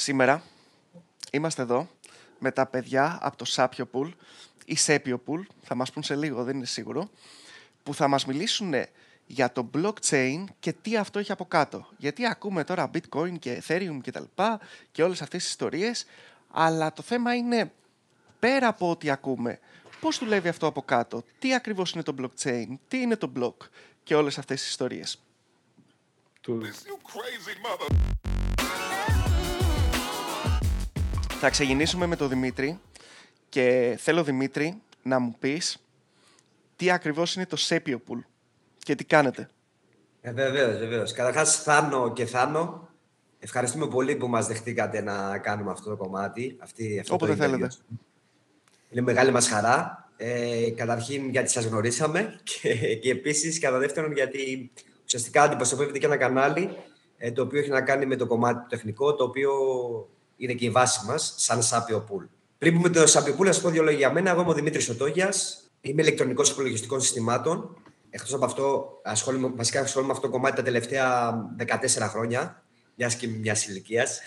Σήμερα είμαστε εδώ με τα παιδιά από το Sapio Pool ή Sapio Pool, θα μας πούν σε λίγο, δεν είναι σίγουρο, που θα μας μιλήσουν για το blockchain και τι αυτό έχει από κάτω. Γιατί ακούμε τώρα bitcoin και ethereum και τα λοιπά και όλες αυτές τις ιστορίες, αλλά το θέμα είναι πέρα από ό,τι ακούμε, πώς δουλεύει αυτό από κάτω, τι ακριβώς είναι το blockchain, τι είναι το block και όλες αυτές τις ιστορίες. Θα ξεκινήσουμε με τον Δημήτρη και θέλω Δημήτρη να μου πεις τι ακριβώς είναι το Sapio Pool και τι κάνετε. Ε, βεβαίως, βεβαίως. Καταρχάς, Θάνο και Θάνο, ευχαριστούμε πολύ που μας δεχτήκατε να κάνουμε αυτό το κομμάτι. Αυτή, αυτό Όποτε το θέλετε. Είναι μεγάλη μας χαρά. Ε, καταρχήν γιατί σας γνωρίσαμε και, και επίσης κατά δεύτερον γιατί ουσιαστικά αντιπροσωπεύετε και ένα κανάλι ε, το οποίο έχει να κάνει με το κομμάτι του τεχνικό, το οποίο είναι και η βάση μας, σαν Sapio Pool. Πριν πούμε το Sapio Pool, να σας πω δύο λόγια για μένα. Εγώ είμαι ο Δημήτρης Οτόγιας, είμαι ηλεκτρονικός υπολογιστικών συστημάτων. Εκτός από αυτό, ασχολούμαι, βασικά ασχολούμαι με αυτό το κομμάτι τα τελευταία 14 χρόνια, μιας και μιας ηλικίας.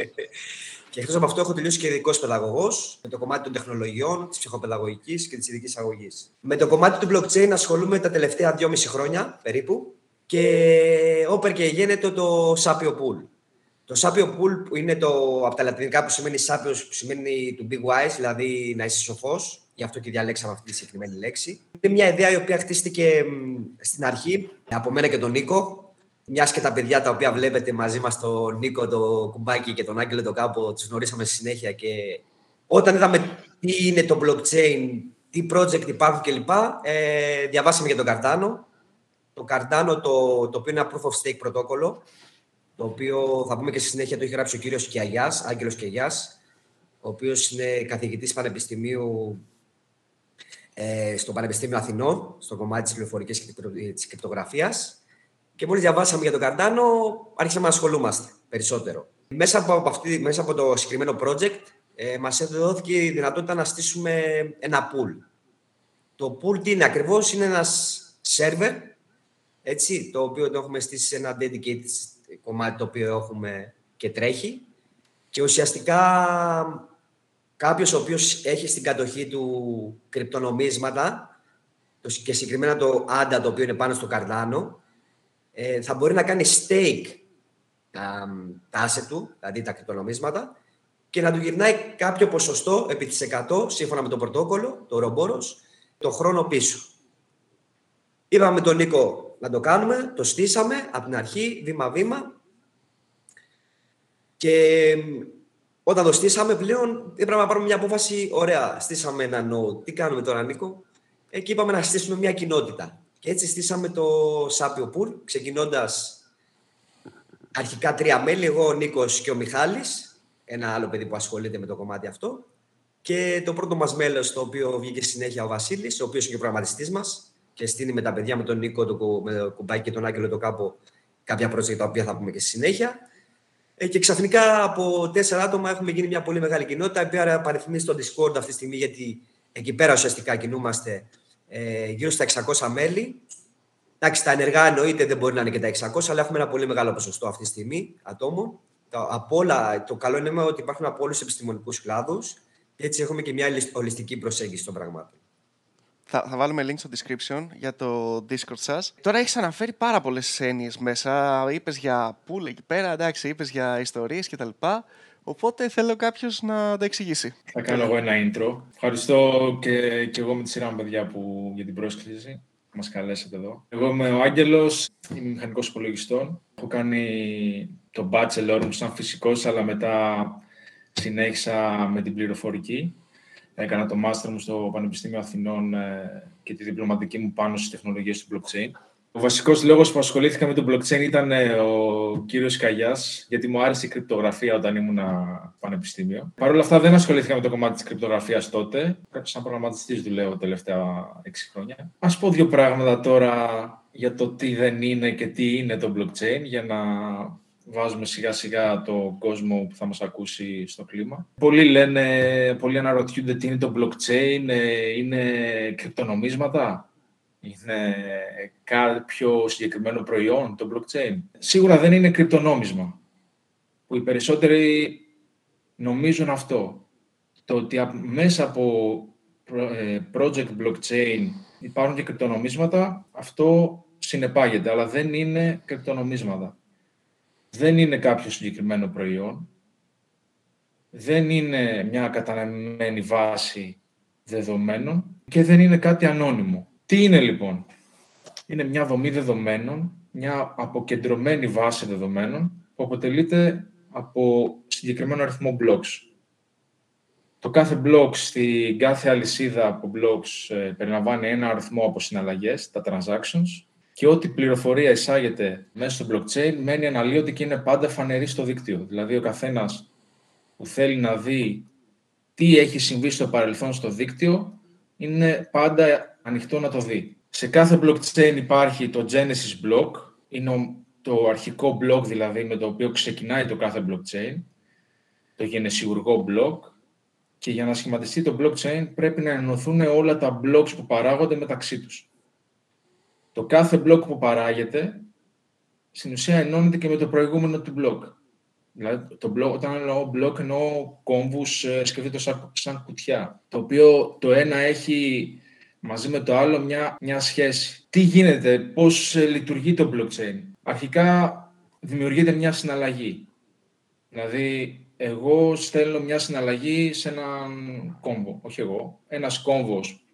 και εκτός από αυτό, έχω τελειώσει και ειδικός παιδαγωγός με το κομμάτι των τεχνολογιών, της ψυχοπαιδαγωγικής και της ειδικής αγωγής. Με το κομμάτι του blockchain ασχολούμαι τα τελευταία 2,5 χρόνια περίπου και όπερ και γίνεται το Sapio Pool. Το Sapio Pool που είναι το, από τα λατινικά που σημαίνει Sapio, που σημαίνει to be wise, δηλαδή να είσαι σοφός. Γι' αυτό και διαλέξαμε αυτή τη συγκεκριμένη λέξη. Είναι μια ιδέα η οποία χτίστηκε στην αρχή από μένα και τον Νίκο. Μιας και τα παιδιά τα οποία βλέπετε μαζί μας, τον Νίκο, τον Κουμπάκι και τον Άγγελο το κάπου, τους γνωρίσαμε στη συνέχεια. Και όταν είδαμε τι είναι το blockchain, τι project υπάρχουν κλπ., ε, διαβάσαμε για τον Καρτάνο το Cardano, το, το οποίο είναι ένα proof of stake πρωτόκολλο, το οποίο θα πούμε και στη συνέχεια το έχει γράψει ο κύριος Κιαγιάς, Άγγελος Κιαγιάς, ο οποίος είναι καθηγητής πανεπιστημίου ε, στο Πανεπιστήμιο Αθηνών, στο κομμάτι της πληροφορικής και της κρυπτογραφίας. Και μόλις διαβάσαμε για τον Cardano, άρχισαμε να ασχολούμαστε περισσότερο. Μέσα από, αυτή, μέσα από το συγκεκριμένο project, ε, μας δόθηκε η δυνατότητα να στήσουμε ένα pool. Το pool τι είναι ακριβώς, είναι ένας server έτσι, το οποίο το έχουμε στήσει σε ένα dedicated κομμάτι το οποίο έχουμε και τρέχει και ουσιαστικά κάποιος ο οποίος έχει στην κατοχή του κρυπτονομίσματα και συγκεκριμένα το ADA το οποίο είναι πάνω στο καρδάνο ε, θα μπορεί να κάνει stake τα, τα asset του, δηλαδή τα κρυπτονομίσματα και να του γυρνάει κάποιο ποσοστό επί της 100 σύμφωνα με το πρωτόκολλο, το ρομπόρος, το χρόνο πίσω. Είπαμε τον Νίκο να το κάνουμε, το στήσαμε από την αρχή, βήμα-βήμα. Και όταν το στήσαμε πλέον, έπρεπε να πάρουμε μια απόφαση. Ωραία, στήσαμε ένα node. Τι κάνουμε τώρα, Νίκο; Εκεί είπαμε να στήσουμε μια κοινότητα. Και έτσι στήσαμε το Sapio Pool, ξεκινώντας αρχικά τρία μέλη, εγώ, ο Νίκος και ο Μιχάλης, ένα άλλο παιδί που ασχολείται με το κομμάτι αυτό. Και το πρώτο μας μέλος, το οποίο βγήκε συνέχεια ο Βασίλης, ο οποίος είναι και ο προγραμματιστής μας, και στείλει με τα παιδιά, με τον Νίκο, το, με το κουμπάκι και τον Άγγελο το κάπου κάποια project τα οποία θα πούμε και στη συνέχεια. Ε, και ξαφνικά από τέσσερα άτομα έχουμε γίνει μια πολύ μεγάλη κοινότητα, η οποία παριθμεί στο Discord αυτή τη στιγμή, γιατί εκεί πέρα ουσιαστικά κινούμαστε ε, γύρω στα 600 μέλη. Εντάξει, τα ενεργά εννοείται δεν μπορεί να είναι και τα 600, αλλά έχουμε ένα πολύ μεγάλο ποσοστό αυτή τη στιγμή ατόμων. Το, από όλα, το καλό είναι ότι υπάρχουν από όλους τους επιστημονικούς κλάδους. Έτσι έχουμε και μια ολιστική προσέγγιση των πραγμάτων. Θα, θα βάλουμε link στο description για το Discord σας. Τώρα έχεις αναφέρει πάρα πολλές έννοιες μέσα. Είπες για pool εκεί πέρα, εντάξει, είπες για ιστορίες κτλ. Οπότε θέλω κάποιος να τα εξηγήσει. Θα κάνω εγώ ένα intro. Ευχαριστώ και, και εγώ με τη σειρά μου, παιδιά, που, για την πρόσκληση που μας καλέσατε εδώ. Εγώ είμαι ο Άγγελος, είμαι μηχανικός υπολογιστών. Έχω κάνει το bachelor μου σαν φυσικός, αλλά μετά συνέχισα με την πληροφορική. Έκανα το master μου στο Πανεπιστήμιο Αθηνών ε, και τη διπλωματική μου πάνω στις τεχνολογίες του blockchain. Ο βασικός λόγος που ασχολήθηκα με το blockchain ήταν ε, ο κύριος Καγιάς, γιατί μου άρεσε η κρυπτογραφία όταν ήμουν πανεπιστήμιο. Παρ' όλα αυτά δεν ασχολήθηκα με το κομμάτι της κρυπτογραφίας τότε. Πρέπει σαν προγραμματιστής δουλεύω τελευταία έξι χρόνια. Ας πω δύο πράγματα τώρα για το τι δεν είναι και τι είναι το blockchain, για να βάζουμε σιγά σιγά το κόσμο που θα μας ακούσει στο κλίμα. Πολλοί λένε, πολλοί αναρωτιούνται τι είναι το blockchain, ε, είναι κρυπτονομίσματα, είναι κάποιο συγκεκριμένο προϊόν το blockchain. Σίγουρα δεν είναι κρυπτονόμισμα. που οι περισσότεροι νομίζουν αυτό. Το ότι μέσα από ε, project blockchain υπάρχουν και κρυπτονομίσματα, αυτό συνεπάγεται, αλλά δεν είναι κρυπτονομίσματα. Δεν είναι κάποιο συγκεκριμένο προϊόν, δεν είναι μια καταναμμένη βάση δεδομένων και δεν είναι κάτι ανώνυμο. Τι είναι λοιπόν; Είναι μια δομή δεδομένων, μια αποκεντρωμένη βάση δεδομένων που αποτελείται από συγκεκριμένο αριθμό blocks. Το κάθε block στην κάθε αλυσίδα από blocks ε, περιλαμβάνει ένα αριθμό από συναλλαγές, τα transactions, και ό,τι πληροφορία εισάγεται μέσα στο blockchain μένει αναλύωτη και είναι πάντα φανερή στο δίκτυο. Δηλαδή, ο καθένας που θέλει να δει τι έχει συμβεί στο παρελθόν στο δίκτυο, είναι πάντα ανοιχτό να το δει. Σε κάθε blockchain υπάρχει το Genesis block, είναι το αρχικό block δηλαδή με το οποίο ξεκινάει το κάθε blockchain, το γενεσιουργό block, και για να σχηματιστεί το blockchain πρέπει να ενωθούν όλα τα blocks που παράγονται μεταξύ τους. Το κάθε block που παράγεται, στην ουσία ενώνεται και με το προηγούμενο του block. Δηλαδή, το blog, όταν εννοώ blog, εννοώ κόμβους, ε, σκεφτείτε σαν, σαν κουτιά, το οποίο το ένα έχει μαζί με το άλλο μια, μια σχέση. Τι γίνεται, πώς ε, λειτουργεί το blockchain; Αρχικά δημιουργείται μια συναλλαγή. Δηλαδή, εγώ στέλνω μια συναλλαγή σε έναν κόμβο. Όχι εγώ. Ένας κόμβος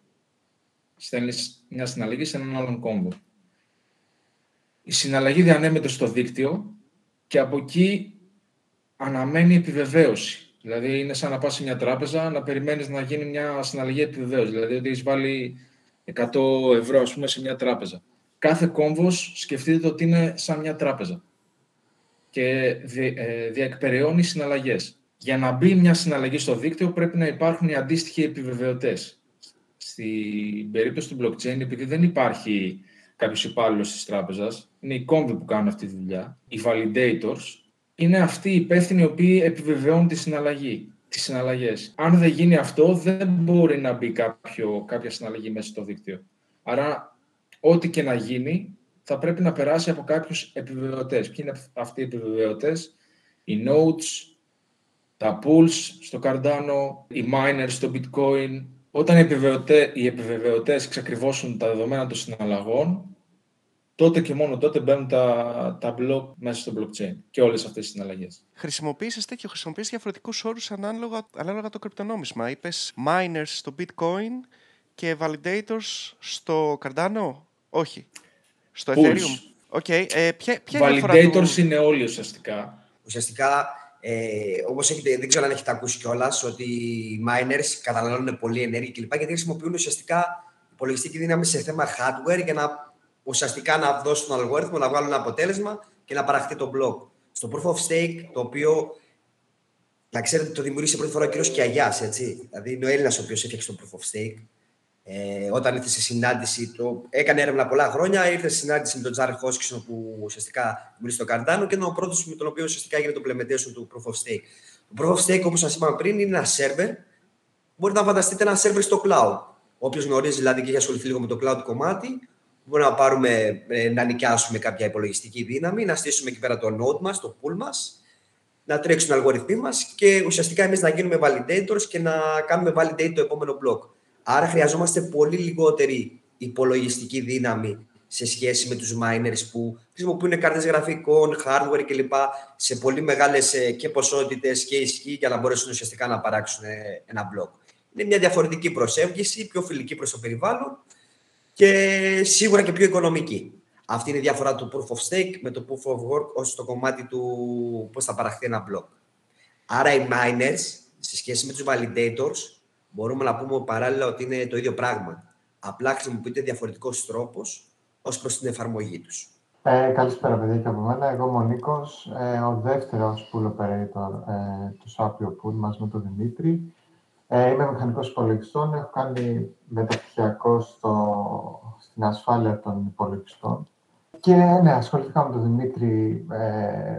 στέλνεις μια συναλλαγή σε έναν άλλον κόμβο. Η συναλλαγή διανέμεται στο δίκτυο και από εκεί αναμένει επιβεβαίωση. Δηλαδή, είναι σαν να πας σε μια τράπεζα να περιμένεις να γίνει μια συναλλαγή επιβεβαίωσης. Δηλαδή, ότι έχεις βάλει 100 ευρώ, ας πούμε, σε μια τράπεζα. Κάθε κόμβος σκεφτείτε ότι είναι σαν μια τράπεζα και δι, ε, διεκπεραιώνει συναλλαγές. Για να μπει μια συναλλαγή στο δίκτυο πρέπει να υπάρχουν οι αντίστοιχοι επιβεβαιωτές. Στην περίπτωση του blockchain, επειδή δεν υπάρχει κάποιος υπάλληλος της τράπεζας, είναι οι κόμβοι που κάνουν αυτή τη δουλειά, οι validators, είναι αυτοί οι υπεύθυνοι οι οποίοι επιβεβαιώνουν τη συναλλαγή, τις συναλλαγές. Αν δεν γίνει αυτό, δεν μπορεί να μπει κάποιο, κάποια συναλλαγή μέσα στο δίκτυο. Άρα, ό,τι και να γίνει, θα πρέπει να περάσει από κάποιους επιβεβαιωτές. Ποιοι είναι αυτοί οι επιβεβαιωτές; Οι nodes, τα pools στο Cardano, οι miners στο bitcoin. Όταν οι, επιβεβαιωτές, οι επιβεβαιωτές ξεκριβώσουν τα δεδομένα των συναλλαγών, τότε και μόνο τότε μπαίνουν τα, τα block μέσα στο blockchain και όλες αυτές τις συναλλαγές. Χρησιμοποίησες τέτοιο, χρησιμοποιείς διαφορετικούς όρους ανάλογα, ανάλογα το κρυπτονόμισμα. Είπες miners στο bitcoin και validators στο Cardano; Όχι. Στο Pools. Ethereum; Okay. Ε, ποια, ποια είναι η διαφορά Validators του... είναι όλοι ουσιαστικά. Ουσιαστικά, ε, όπως έχετε, δεν ξέρω αν έχετε ακούσει κιόλας, ότι οι miners καταναλώνουν πολύ ενέργεια κλπ. Γιατί χρησιμοποιούν ουσιαστικά υπολογιστική δύναμη σε θέμα hardware για να ουσιαστικά να δώσουν τον αλγόριθμο, να βγάλουν ένα αποτέλεσμα και να παραχθεί το block. Στο proof of stake, το οποίο να ξέρετε το δημιούργησε πρώτη φορά ο κύριος Κιαγιάς, έτσι. Δηλαδή είναι ο Έλληνας ο οποίος έφτιαξε το proof of stake. Ε, όταν ήρθε σε συνάντηση, το, έκανε έρευνα πολλά χρόνια, ήρθε σε συνάντηση με τον Τζάρ Χόσκισον που ουσιαστικά μιλήσει στο Cardano και είναι ο πρώτος με τον οποίο ουσιαστικά έγινε το implementation του Proof of Stake. Το Proof of Stake, όπως σας είπαμε πριν, είναι ένα server. Μπορείτε να φανταστείτε ένα server στο cloud. Όποιος γνωρίζει δηλαδή και έχει ασχοληθεί λίγο με το cloud κομμάτι, μπορούμε να πάρουμε, ε, να νοικιάσουμε κάποια υπολογιστική δύναμη, να στήσουμε εκεί πέρα το node μας, το pool μας, να τρέξουν οι αλγοριθμοί μας και ουσιαστικά εμείς να γίνουμε validators και να κάνουμε validate το επόμενο block. Άρα χρειαζόμαστε πολύ λιγότερη υπολογιστική δύναμη σε σχέση με τους miners που χρησιμοποιούν κάρτες γραφικών, hardware κλπ. σε πολύ μεγάλες ε, και ποσότητες και ισχύ για να μπορέσουν ουσιαστικά να παράξουν ε, ένα blog. Είναι μια διαφορετική προσέγγιση, πιο φιλική προς το περιβάλλον και σίγουρα και πιο οικονομική. Αυτή είναι η διαφορά του Proof of Stake με το Proof of Work ως το κομμάτι του πώς θα παραχθεί ένα blog. Άρα οι miners, σε σχέση με τους validators, μπορούμε να πούμε παράλληλα ότι είναι το ίδιο πράγμα. Απλά χρησιμοποιείται διαφορετικός τρόπος ως προς την εφαρμογή τους. Ε, καλησπέρα, παιδιά, και από μένα. Εγώ είμαι ο Νίκος, ε, ο δεύτερος pool operator ε, του Sapio Pool μαζί με τον Δημήτρη. Ε, είμαι μηχανικός υπολογιστών. Έχω κάνει μεταπτυχιακό στο, στην ασφάλεια των υπολογιστών. Και ναι, ασχολήθηκα με τον Δημήτρη ε,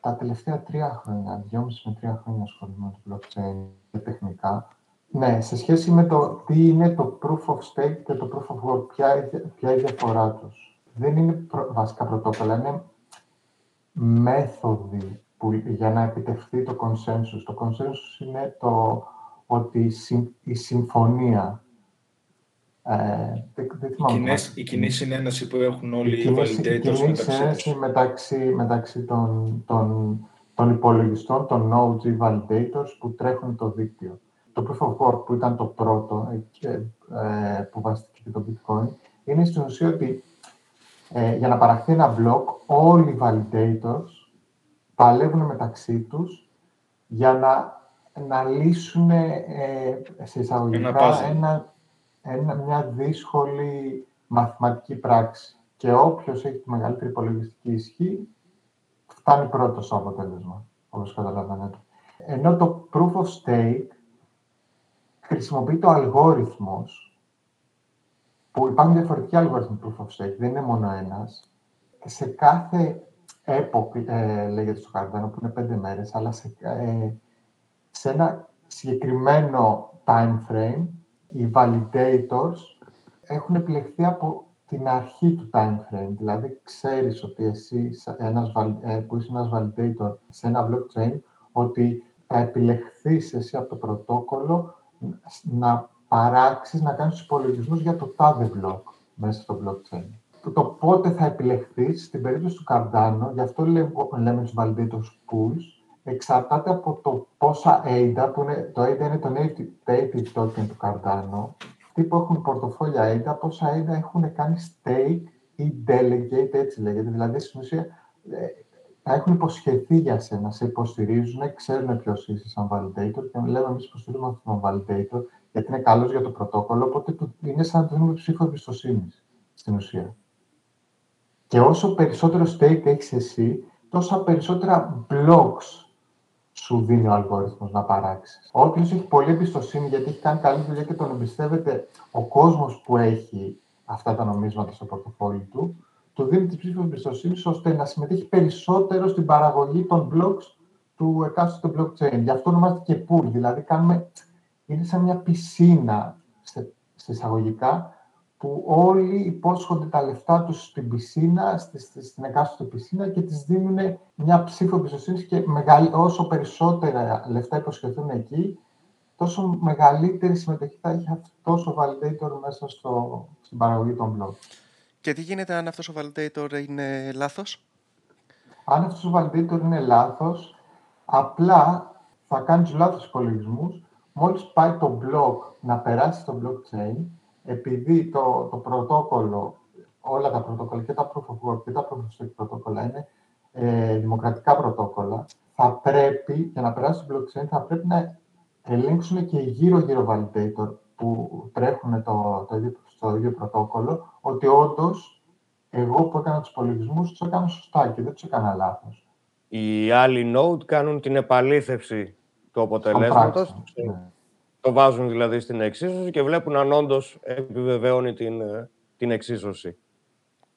τα τελευταία τρία χρόνια, δυόμιση με τρία χρόνια ασχολούμαι με το blockchain και τεχνικά. Ναι, σε σχέση με το τι είναι το proof of stake και το proof of work, ποια, ποια είναι η διαφορά τους. Δεν είναι προ, βασικά πρωτόκολλα, είναι μέθοδοι που, για να επιτευχθεί το consensus. Το consensus είναι το ότι η συμφωνία ε, η, κοινή, συνένεση που έχουν όλοι οι validators η κοινή συνένεση μεταξύ, μεταξύ των, των, των υπολογιστών, των nodes ή validators που τρέχουν το δίκτυο. Το Proof of Work που ήταν το πρώτο ε, ε που βασίστηκε το Bitcoin είναι στην ουσία ότι ε, για να παραχθεί ένα block όλοι οι validators παλεύουν μεταξύ τους για να, να λύσουν ε, σε εισαγωγικά ένα ένα, μια δύσκολη μαθηματική πράξη. Και όποιος έχει τη μεγαλύτερη υπολογιστική ισχύ, φτάνει πρώτο στο αποτέλεσμα, όπως καταλαβαίνετε. Ενώ το proof of stake χρησιμοποιεί το αλγόριθμος, που υπάρχουν διαφορετικοί αλγόριθμοι proof of stake, δεν είναι μόνο ένας. Σε κάθε epoch, ε, λέγεται στο Cardano, που είναι πέντε μέρες, αλλά σε, ε, σε ένα συγκεκριμένο time frame, οι validators έχουν επιλεχθεί από την αρχή του time frame. Δηλαδή, ξέρεις ότι εσύ ένας, ε, που είσαι ένας validator σε ένα blockchain, ότι θα επιλεχθείς εσύ από το πρωτόκολλο να παράξεις, να κάνεις υπολογισμούς για το τάδε block μέσα στο blockchain. Το πότε θα επιλεχθείς, στην περίπτωση του Cardano, γι' αυτό λέμε, λέμε τους validators pools, εξαρτάται από το πόσα ADA, που είναι, το ADA είναι το native token του Cardano, αυτοί που έχουν πορτοφόλια ADA, πόσα ADA έχουν κάνει stake ή delegate, έτσι λέγεται. Δηλαδή, στην ουσία, ε, θα έχουν υποσχεθεί για σένα, σε υποστηρίζουν, ξέρουν ποιος είσαι σαν validator και λέμε εμείς υποστηρίζουμε αυτόν τον validator γιατί είναι καλός για το πρωτόκολλο, οπότε είναι σαν να του δίνουμε ψήφο εμπιστοσύνης στην ουσία. Και όσο περισσότερο stake έχεις εσύ, τόσα περισσότερα blocks σου δίνει ο αλγόριθμος να παράξεις. Όποιος έχει πολύ εμπιστοσύνη γιατί έχει κάνει καλή δουλειά και τον εμπιστεύεται ο κόσμος που έχει αυτά τα νομίσματα στο πορτοφόλι του, του δίνει τη ψήφο εμπιστοσύνη ώστε να συμμετέχει περισσότερο στην παραγωγή των blocks του εκάστοτε blockchain. Γι' αυτό ονομάζεται και pool. Δηλαδή, κάνουμε, είναι σαν μια πισίνα σε εισαγωγικά που όλοι υπόσχονται τα λεφτά τους στην πισίνα, στην εκάστοτε πισίνα και τις δίνουν μια ψήφο εμπιστοσύνη και όσο περισσότερα λεφτά υποσχεθούν εκεί, τόσο μεγαλύτερη συμμετοχή θα έχει αυτός ο validator μέσα στο, στην παραγωγή των blog. Και τι γίνεται αν αυτός ο validator είναι λάθος; Αν αυτός ο validator είναι λάθος, απλά θα κάνει τους λάθος υπολογισμούς, μόλις πάει το block να περάσει στο blockchain, επειδή το, το πρωτόκολλο, όλα τα πρωτόκολλα και τα proof of work και τα proof of stake πρωτόκολλα είναι ε, δημοκρατικά πρωτόκολλα, θα πρέπει, για να περάσει το blockchain, θα πρέπει να ελέγξουν και οι γύρω-γύρω validator που τρέχουν το, το ίδιο, στο ίδιο πρωτόκολλο, ότι όντως εγώ που έκανα τους υπολογισμούς τους έκανα σωστά και δεν τους έκανα λάθος. Οι άλλοι node κάνουν την επαλήθευση του αποτελέσματος. Το βάζουν δηλαδή στην εξίσωση και βλέπουν αν όντως επιβεβαιώνει την, ε, την εξίσωση.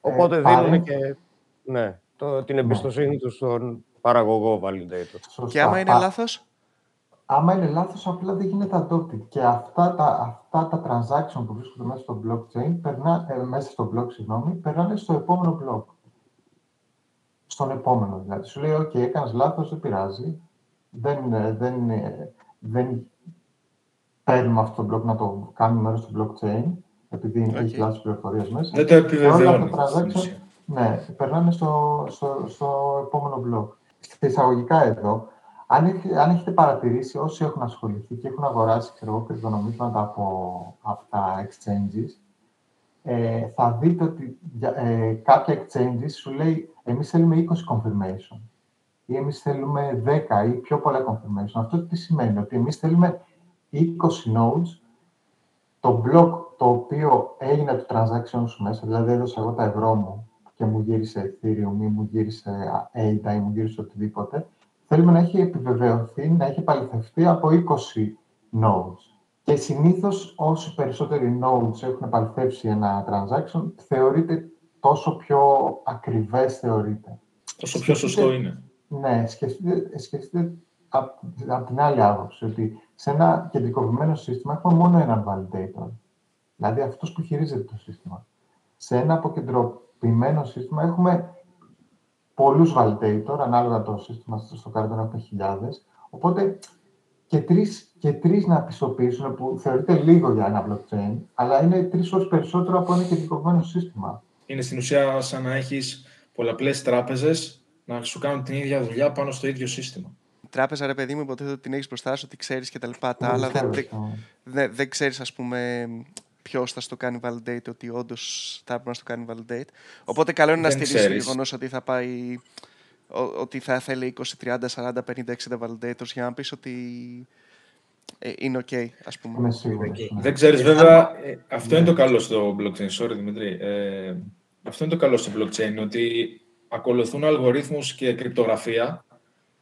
Ε, Οπότε δίνουν και ναι, το, την εμπιστοσύνη ναι. τους στον παραγωγό validator. Σωστά. Και άμα είναι λάθος; Άμα είναι λάθος, απλά δεν γίνεται adopted. Και αυτά τα, αυτά τα transaction που βρίσκονται μέσα στο blockchain, περνά, ε, μέσα στο block, συγγνώμη, περνάνε στο επόμενο block. Στον επόμενο δηλαδή. Σου λέει, OK, έκανες λάθος, δεν πειράζει. Δεν, δεν, δεν παίρνουμε αυτό το block να το κάνουμε μέρος του blockchain, επειδή okay. έχει λάθος πληροφορίες μέσα. Δεν το επιβεβαιώνεις. Ναι, περνάμε στο, στο, στο επόμενο block. Στα εισαγωγικά εδώ, αν, αν έχετε παρατηρήσει, όσοι έχουν ασχοληθεί και έχουν αγοράσει ξέρω, κρυπτονομίσματα από, από τα exchanges, ε, θα δείτε ότι ε, κάποια exchanges σου λέει εμείς θέλουμε 20 confirmation ή εμείς θέλουμε 10 ή πιο πολλά confirmation. Αυτό τι σημαίνει, ότι εμείς θέλουμε 20 nodes, το block το οποίο έγινε το transaction σου μέσα, δηλαδή έδωσα εγώ τα ευρώ μου και μου γύρισε Ethereum ή μου γύρισε ADA ή μου γύρισε οτιδήποτε, θέλουμε να έχει επιβεβαιωθεί, να έχει επαληθευτεί από 20 nodes. Και συνήθως όσοι περισσότεροι nodes έχουν επαληθεύσει ένα transaction, θεωρείται τόσο πιο ακριβές θεωρείται. Τόσο πιο σωστό είναι. Ναι, σκεφτείτε, σκεφτείτε από την άλλη άποψη, ότι σε ένα κεντρικοποιημένο σύστημα έχουμε μόνο έναν validator, δηλαδή αυτός που χειρίζεται το σύστημα. Σε ένα αποκεντρωποιημένο σύστημα έχουμε πολλούς validator, ανάλογα το σύστημα στο Cardano έχουμε χιλιάδες. Οπότε και τρεις, και τρεις να πιστοποιήσουν, που θεωρείται λίγο για ένα blockchain, αλλά είναι τρεις ώρες περισσότερο από ένα κεντρικοποιημένο σύστημα. Είναι στην ουσία σαν να έχεις πολλαπλές τράπεζες να σου κάνουν την ίδια δουλειά πάνω στο ίδιο σύστημα. Η τράπεζα, ρε παιδί μου, υποτίθεται ότι την έχεις μπροστά σου, ότι ξέρεις και τα λοιπά. Τα άλλα δεν, δεν, δεν, δεν ξέρεις, ας πούμε, ποιος θα στο κάνει validate, ότι όντως θα έπρεπε να στο κάνει validate. Οπότε καλό είναι να στηρίζεις το γεγονός ότι θα πάει. Ότι θα θέλει 20, 30, 40, 50, 60 validators για να πεις ότι ε, είναι ok, ας πούμε. Okay. Δεν ξέρεις βέβαια, ε, αυτό είναι το καλό στο blockchain, sorry Δημήτρη. Ε, αυτό είναι το καλό στο blockchain, ότι ακολουθούν αλγορίθμους και κρυπτογραφία,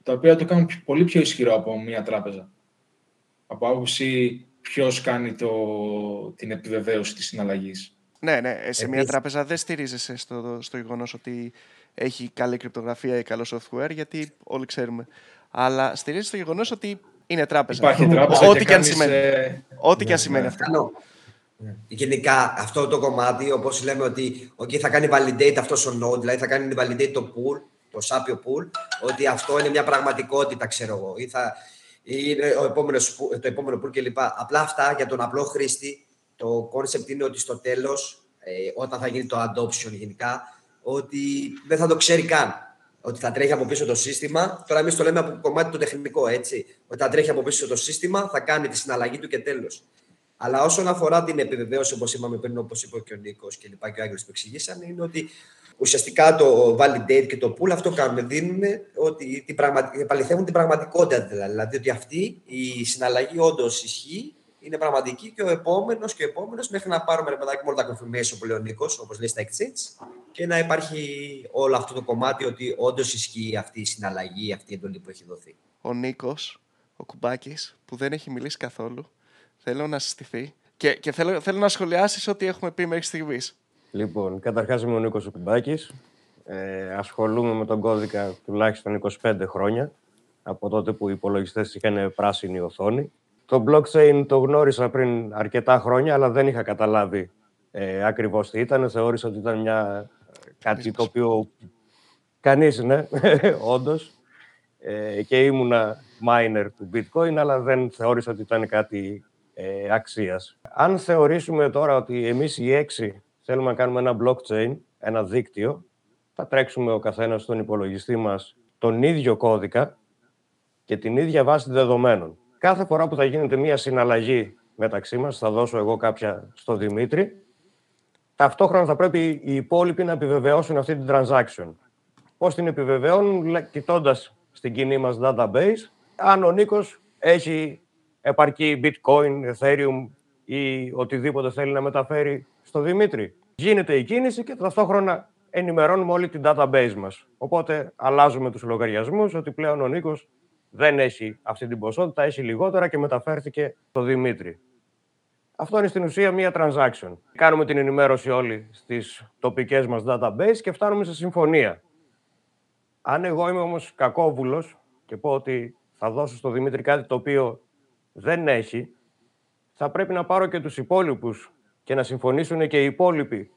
τα οποία το κάνουν πολύ πιο ισχυρό από μια τράπεζα. Από άποψη ποιος κάνει το, την επιβεβαίωση της συναλλαγής. Ναι, ναι. Σε μια τράπεζα δεν στηρίζεσαι στο, στο γεγονός ότι έχει καλή κρυπτογραφία ή καλό software, γιατί όλοι ξέρουμε. Αλλά στηρίζεσαι στο γεγονός ότι είναι τράπεζα. Υπάρχει τράπεζα Ό,τι και, αν σημαίνει. Ε, Ό,τι και αν ναι, σημαίνει ναι. αυτό. Ναι. Γενικά, αυτό το κομμάτι, όπως λέμε ότι okay, θα κάνει validate αυτός ο node, δηλαδή θα κάνει validate το pool, το Sapio pool, ότι αυτό είναι μια πραγματικότητα, ξέρω εγώ, ή, θα, είναι ο επόμενος, το επόμενο pool κλπ. Απλά αυτά για τον απλό χρήστη, το concept είναι ότι στο τέλος, ε, όταν θα γίνει το adoption γενικά, ότι δεν θα το ξέρει καν. Ότι θα τρέχει από πίσω το σύστημα. Τώρα, εμείς το λέμε από κομμάτι το τεχνικό, έτσι. Ότι θα τρέχει από πίσω το σύστημα, θα κάνει τη συναλλαγή του και τέλος. Αλλά όσον αφορά την επιβεβαίωση, όπως είπαμε πριν, όπως είπε και ο Νίκος και λοιπά και ο Άγγελος που εξηγήσαν, είναι ότι ουσιαστικά το validate και το pool αυτό κάνουν, δίνουν ότι την πραγμα... επαληθεύουν την πραγματικότητα. Δηλαδή ότι αυτή η συναλλαγή όντως ισχύει, είναι πραγματική και ο επόμενος και ο επόμενος μέχρι να πάρουμε ρε παιδάκι μόνο τα confirmation που λέει ο Νίκος, όπως λέει στα exchange, και να υπάρχει όλο αυτό το κομμάτι ότι όντως ισχύει αυτή η συναλλαγή, αυτή η εντολή που έχει δοθεί. Ο Νίκος, ο Κουμπάκης, που δεν έχει μιλήσει καθόλου, θέλω να συστηθεί και, και θέλω, θέλω να σχολιάσεις ό,τι έχουμε πει μέχρι στιγμής. Λοιπόν, καταρχάς είμαι ο Νίκος Κουμπάκης. Ε, ασχολούμαι με τον κώδικα τουλάχιστον 25 χρόνια, από τότε που οι υπολογιστές είχαν πράσινη οθόνη. Το blockchain το γνώρισα πριν αρκετά χρόνια, αλλά δεν είχα καταλάβει ε, ακριβώς τι ήταν. Θεώρησα ότι ήταν μια, κάτι το οποίο κανείς, ναι, όντως. Ε, και ήμουνα miner του bitcoin, αλλά δεν θεώρησα ότι ήταν κάτι ε, αξίας. Αν θεωρήσουμε τώρα ότι εμείς οι έξι θέλουμε να κάνουμε ένα blockchain, ένα δίκτυο, θα τρέξουμε ο καθένας στον υπολογιστή μας τον ίδιο κώδικα και την ίδια βάση δεδομένων. Κάθε φορά που θα γίνεται μία συναλλαγή μεταξύ μας, θα δώσω εγώ κάποια στο Δημήτρη, ταυτόχρονα θα πρέπει οι υπόλοιποι να επιβεβαιώσουν αυτή την transaction. Πώς την επιβεβαιώνουν, κοιτώντας στην κοινή μας database, αν ο Νίκος έχει επαρκή bitcoin, ethereum ή οτιδήποτε θέλει να μεταφέρει στο Δημήτρη. Γίνεται η κίνηση και ταυτόχρονα ενημερώνουμε όλη την database μας. Οπότε αλλάζουμε τους λογαριασμούς ότι πλέον ο Νίκος δεν έχει αυτή την ποσότητα, έχει λιγότερα και μεταφέρθηκε στο Δημήτρη. Αυτό είναι στην ουσία μία transaction. Κάνουμε την ενημέρωση όλοι στις τοπικές μας database και φτάνουμε σε συμφωνία. Αν εγώ είμαι όμως κακόβουλος και πω ότι θα δώσω στο Δημήτρη κάτι το οποίο δεν έχει, θα πρέπει να πάρω και τους υπόλοιπους και να συμφωνήσουν και οι υπόλοιποι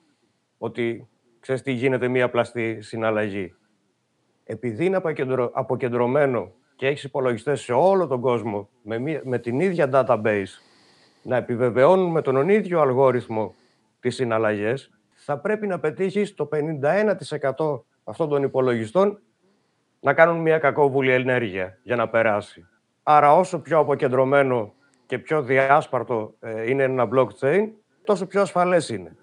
ότι ξέρεις τι γίνεται μία πλαστή συναλλαγή. Επειδή είναι αποκεντρωμένο και έχεις υπολογιστές σε όλο τον κόσμο με, με την ίδια database να επιβεβαιώνουν με τον ίδιο αλγόριθμο τις συναλλαγές, θα πρέπει να πετύχεις το 51% αυτών των υπολογιστών να κάνουν μια κακόβουλη ενέργεια για να περάσει. Άρα όσο πιο αποκεντρωμένο και πιο διάσπαρτο ε, είναι ένα blockchain, τόσο πιο ασφαλές είναι.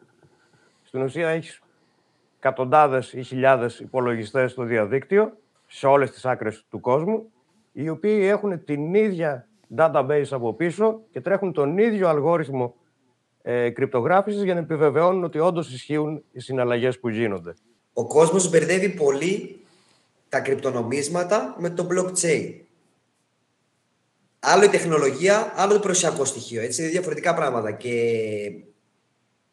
Στην ουσία έχεις εκατοντάδες ή χιλιάδες υπολογιστές στο διαδίκτυο, σε όλες τις άκρες του κόσμου οι οποίοι έχουν την ίδια database από πίσω και τρέχουν τον ίδιο αλγόριθμο ε, κρυπτογράφησης για να επιβεβαιώνουν ότι όντως ισχύουν οι συναλλαγές που γίνονται. Ο κόσμος μπερδεύει πολύ τα κρυπτονομίσματα με το blockchain. Άλλο η τεχνολογία, άλλο το προσιακό στοιχείο. Έτσι, είναι διαφορετικά πράγματα. Και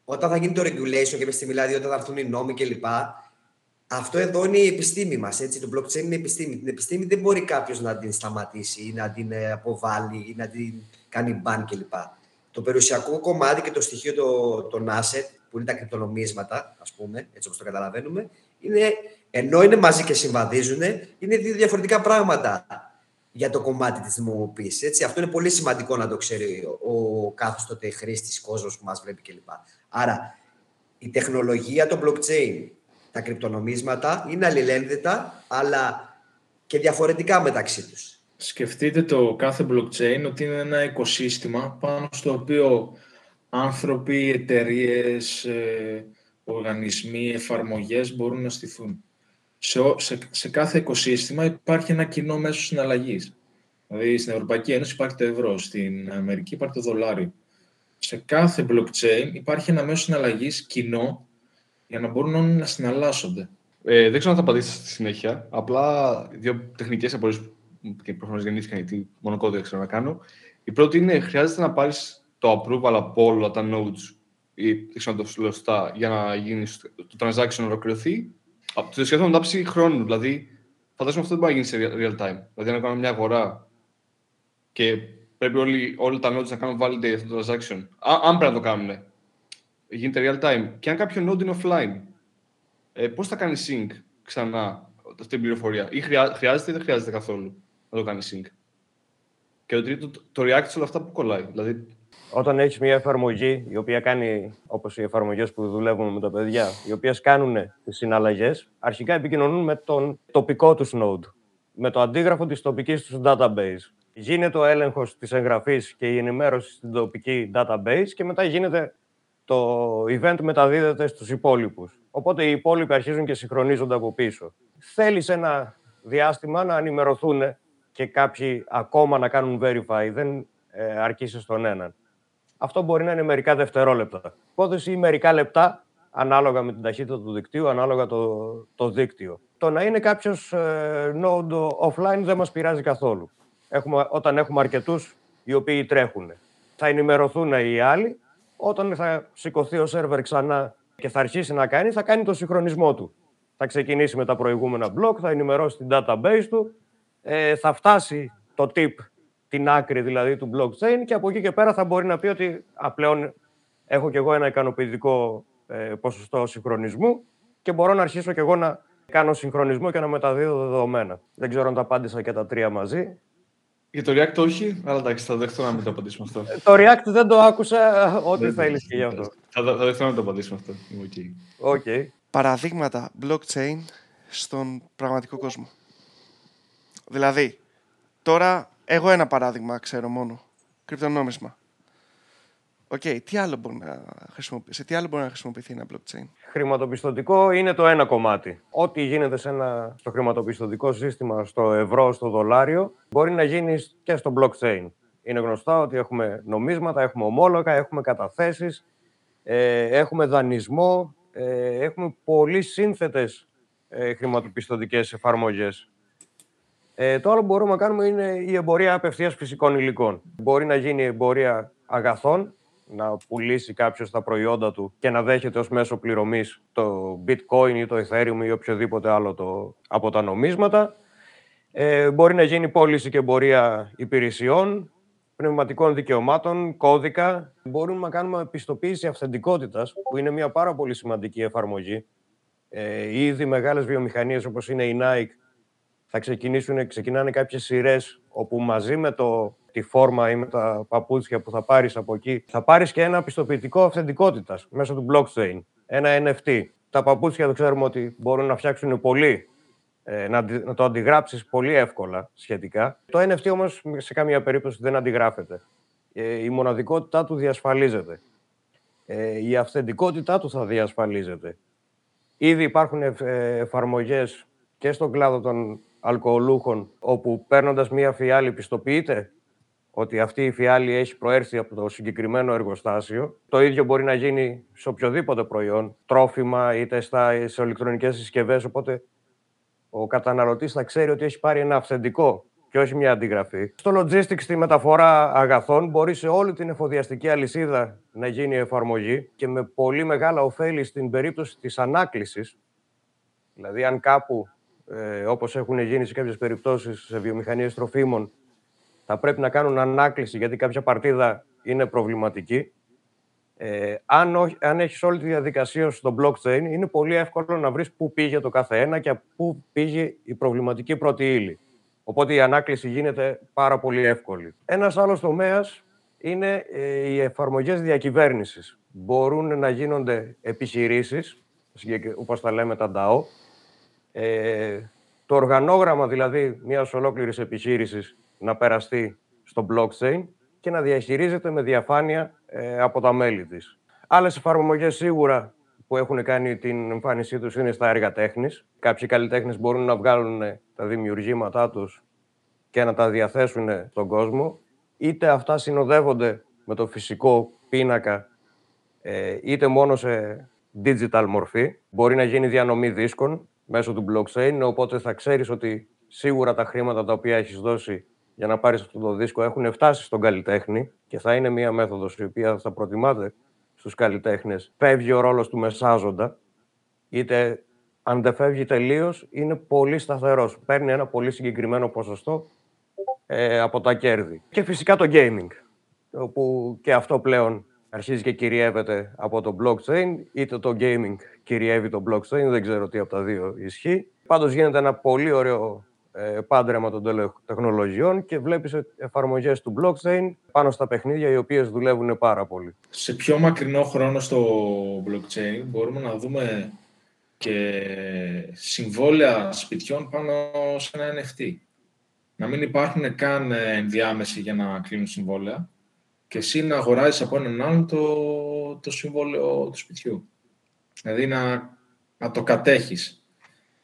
όταν θα γίνει το regulation και με στη μιλάδη, όταν θα έρθουν οι νόμοι κλπ., αυτό εδώ είναι η επιστήμη μας, έτσι, το blockchain είναι η επιστήμη. Την επιστήμη δεν μπορεί κάποιος να την σταματήσει ή να την ε, αποβάλει ή να την κάνει ban κλπ. Το περιουσιακό κομμάτι και το στοιχείο των asset, που είναι τα κρυπτονομίσματα, ας πούμε, έτσι όπως το καταλαβαίνουμε, Είναι, ενώ είναι μαζί και συμβαδίζουν, είναι δύο διαφορετικά πράγματα για το κομμάτι της δημοποίησης. Αυτό είναι πολύ σημαντικό να το ξέρει ο κάθε τότε χρήστης κόσμος που μας βλέπει κλπ. Άρα, η τεχνολογία, το blockchain, τα κρυπτονομίσματα είναι αλληλένδετα, αλλά και διαφορετικά μεταξύ τους. Σκεφτείτε το κάθε blockchain ότι είναι ένα οικοσύστημα πάνω στο οποίο άνθρωποι, εταιρείες, ε, οργανισμοί, εφαρμογές μπορούν να στηθούν. Σε, σε, σε κάθε οικοσύστημα υπάρχει ένα κοινό μέσο συναλλαγής. Δηλαδή στην Ευρωπαϊκή Ένωση υπάρχει το ευρώ, στην Αμερική υπάρχει το δολάριο. Σε κάθε blockchain υπάρχει ένα μέσο συναλλαγής κοινό για να μπορούν όλοι να συναλλάσσονται. Ε, δεν ξέρω αν θα απαντήσετε στη συνέχεια. Απλά δύο τεχνικές απορίες και προφανώς γεννήθηκαν γιατί μόνο κώδικα ξέρω να κάνω. Η πρώτη είναι χρειάζεται να πάρεις το approval από όλα τα nodes ή δεν ξέρω να το λέω σωστά, για να γίνεις το transaction να ολοκληρωθεί. Το σχεδόν μετάψη χρόνου. Δηλαδή, φαντάζομαι αυτό δεν μπορεί να γίνει σε real time. Δηλαδή, να κάνω μια αγορά και πρέπει όλοι, όλοι τα nodes να κάνουν validate αυτό το transaction. αν πρέπει να το κάνουν, γίνεται real time. Και αν κάποιο node είναι offline, ε, πώς θα κάνει sync ξανά αυτή την πληροφορία; Ή χρειάζεται ή δεν χρειάζεται καθόλου να το κάνει sync; Και το τρίτο, το react σε όλα αυτά που κολλάει. Δηλαδή, όταν έχεις μια εφαρμογή η οποία κάνει, όπως οι εφαρμογές που δουλεύουμε με τα παιδιά, οι οποίες κάνουν τις συναλλαγές, αρχικά επικοινωνούν με τον τοπικό τους node, με το αντίγραφο της τοπικής τους database. Γίνεται ο έλεγχος της εγγραφής και η ενημέρωση στην τοπική database και μετά γίνεται το event μεταδίδεται στους υπόλοιπους. Οπότε οι υπόλοιποι αρχίζουν και συγχρονίζονται από πίσω. Θέλει ένα διάστημα να ενημερωθούν και κάποιοι ακόμα να κάνουν verify, δεν ε, αρκεί στον έναν. Αυτό μπορεί να είναι μερικά δευτερόλεπτα. Υπόθεση ή μερικά λεπτά, ανάλογα με την ταχύτητα του δικτύου, ανάλογα το, το δίκτυο. Το να είναι κάποιος ε, node offline δεν μας πειράζει καθόλου. Έχουμε, όταν έχουμε αρκετούς οι οποίοι τρέχουν. Θα ενημερωθούν οι άλλοι όταν θα σηκωθεί ο σερβερ ξανά και θα αρχίσει να κάνει, θα κάνει το συγχρονισμό του. Θα ξεκινήσει με τα προηγούμενα μπλοκ, θα ενημερώσει την database του, ε, θα φτάσει το tip, την άκρη δηλαδή του blockchain και από εκεί και πέρα θα μπορεί να πει ότι α, πλέον έχω κι εγώ ένα ικανοποιητικό ε, ποσοστό συγχρονισμού και μπορώ να αρχίσω κι εγώ να κάνω συγχρονισμό και να μεταδίδω δεδομένα. Δεν ξέρω αν τα απάντησα και τα τρία μαζί. Για το React όχι, αλλά εντάξει, θα δεχτώ να μην το απαντήσουμε αυτό. Ε, το React δεν το άκουσα, ό,τι θέλεις και γι' αυτό. Θα, θα δεχτώ να το απαντήσουμε αυτό. Okay. okay. Παραδείγματα blockchain στον πραγματικό κόσμο. Δηλαδή, τώρα εγώ ένα παράδειγμα ξέρω μόνο. Κρυπτονόμισμα. Οκ, okay, τι άλλο μπορεί να σε τι άλλο μπορεί να χρησιμοποιηθεί ένα blockchain; Χρηματοπιστωτικό είναι το ένα κομμάτι. Ό,τι γίνεται σε ένα, στο χρηματοπιστωτικό σύστημα, στο ευρώ, στο δολάριο, μπορεί να γίνει και στο blockchain. Είναι γνωστά ότι έχουμε νομίσματα, έχουμε ομόλογα, έχουμε καταθέσεις, ε, έχουμε δανεισμό, ε, έχουμε πολύ σύνθετες ε, χρηματοπιστωτικές εφαρμογές. Ε, το άλλο που μπορούμε να κάνουμε είναι η εμπορία απευθείας φυσικών υλικών. Μπορεί να γίνει εμπορία αγαθών, να πουλήσει κάποιος τα προϊόντα του και να δέχεται ως μέσο πληρωμής το bitcoin ή το ethereum ή οποιοδήποτε άλλο το, από τα νομίσματα. Ε, μπορεί να γίνει πώληση και εμπορία υπηρεσιών, πνευματικών δικαιωμάτων, κώδικα. Μπορούμε να κάνουμε επιστοποίηση αυθεντικότητας, που είναι μια πάρα πολύ σημαντική εφαρμογή. Ε, ήδη μεγάλες βιομηχανίες όπως είναι η Nike θα ξεκινήσουν, ξεκινάνε κάποιες σειρές όπου μαζί με το τη φόρμα ή με τα παπούτσια που θα πάρεις από εκεί, θα πάρεις και ένα πιστοποιητικό αυθεντικότητας μέσω του blockchain, ένα NFT. Τα παπούτσια δεν ξέρουμε ότι μπορούν να φτιάξουν πολύ, ε, να, να το αντιγράψεις πολύ εύκολα σχετικά. Το NFT όμως σε καμία περίπτωση δεν αντιγράφεται. Ε, η μοναδικότητά του διασφαλίζεται. Ε, η αυθεντικότητά του θα διασφαλίζεται. Ήδη υπάρχουν εφαρμογές και στον κλάδο των αλκοολούχων, όπου παίρνοντας μία φιάλη πιστοποιείται ότι αυτή η φιάλη έχει προέρθει από το συγκεκριμένο εργοστάσιο. Το ίδιο μπορεί να γίνει σε οποιοδήποτε προϊόν, τρόφιμα είτε στα, σε ηλεκτρονικές συσκευές, οπότε ο καταναλωτής θα ξέρει ότι έχει πάρει ένα αυθεντικό και όχι μια αντιγραφή. Στο logistics, στη μεταφορά αγαθών, μπορεί σε όλη την εφοδιαστική αλυσίδα να γίνει εφαρμογή και με πολύ μεγάλα ωφέλη στην περίπτωση της ανάκλησης. Δηλαδή, αν κάπου, ε, όπως έχουν γίνει σε κάποιες περιπτώσεις σε βιομηχανίες τροφίμων, θα πρέπει να κάνουν ανάκληση γιατί κάποια παρτίδα είναι προβληματική. Ε, αν, όχι, αν έχεις όλη τη διαδικασία στο blockchain, είναι πολύ εύκολο να βρεις πού πήγε το κάθε ένα και πού πήγε η προβληματική πρώτη ύλη. Οπότε η ανάκληση γίνεται πάρα πολύ εύκολη. Ένας άλλος τομέας είναι ε, οι εφαρμογές διακυβέρνησης. Μπορούν να γίνονται επιχειρήσεις, όπως τα λέμε τα DAO. Ε, το οργανόγραμμα δηλαδή μιας ολόκληρης επιχείρησης να περαστεί στο blockchain και να διαχειρίζεται με διαφάνεια ε, από τα μέλη της. Άλλες εφαρμογές σίγουρα που έχουν κάνει την εμφάνισή τους είναι στα έργα τέχνης. Κάποιοι καλλιτέχνες μπορούν να βγάλουν τα δημιουργήματά τους και να τα διαθέσουν στον κόσμο. Είτε αυτά συνοδεύονται με το φυσικό πίνακα, ε, είτε μόνο σε digital μορφή. Μπορεί να γίνει διανομή δίσκων μέσω του blockchain, οπότε θα ξέρεις ότι σίγουρα τα χρήματα τα οποία έχεις δώσει για να πάρεις αυτό το δίσκο έχουν φτάσει στον καλλιτέχνη και θα είναι μία μέθοδος η οποία θα προτιμάται στους καλλιτέχνες. Φεύγει ο ρόλος του μεσάζοντα, είτε αν δεν φεύγει τελείως, είναι πολύ σταθερός. Παίρνει ένα πολύ συγκεκριμένο ποσοστό ε, από τα κέρδη. Και φυσικά το gaming, όπου και αυτό πλέον αρχίζει και κυριεύεται από το blockchain, είτε το gaming κυριεύει το blockchain, δεν ξέρω τι από τα δύο ισχύει. Πάντως γίνεται ένα πολύ ωραίο ε, πάντρεμα των τεχνολογιών και βλέπεις εφαρμογές του blockchain πάνω στα παιχνίδια οι οποίες δουλεύουν πάρα πολύ. Σε πιο μακρινό χρόνο στο blockchain μπορούμε να δούμε και συμβόλαια σπιτιών πάνω σε ένα NFT. Να μην υπάρχουν καν ενδιάμεση για να κλείνουν συμβόλαια και εσύ να αγοράζεις από έναν άλλον το, το συμβόλαιο του σπιτιού. Δηλαδή να, να το κατέχεις.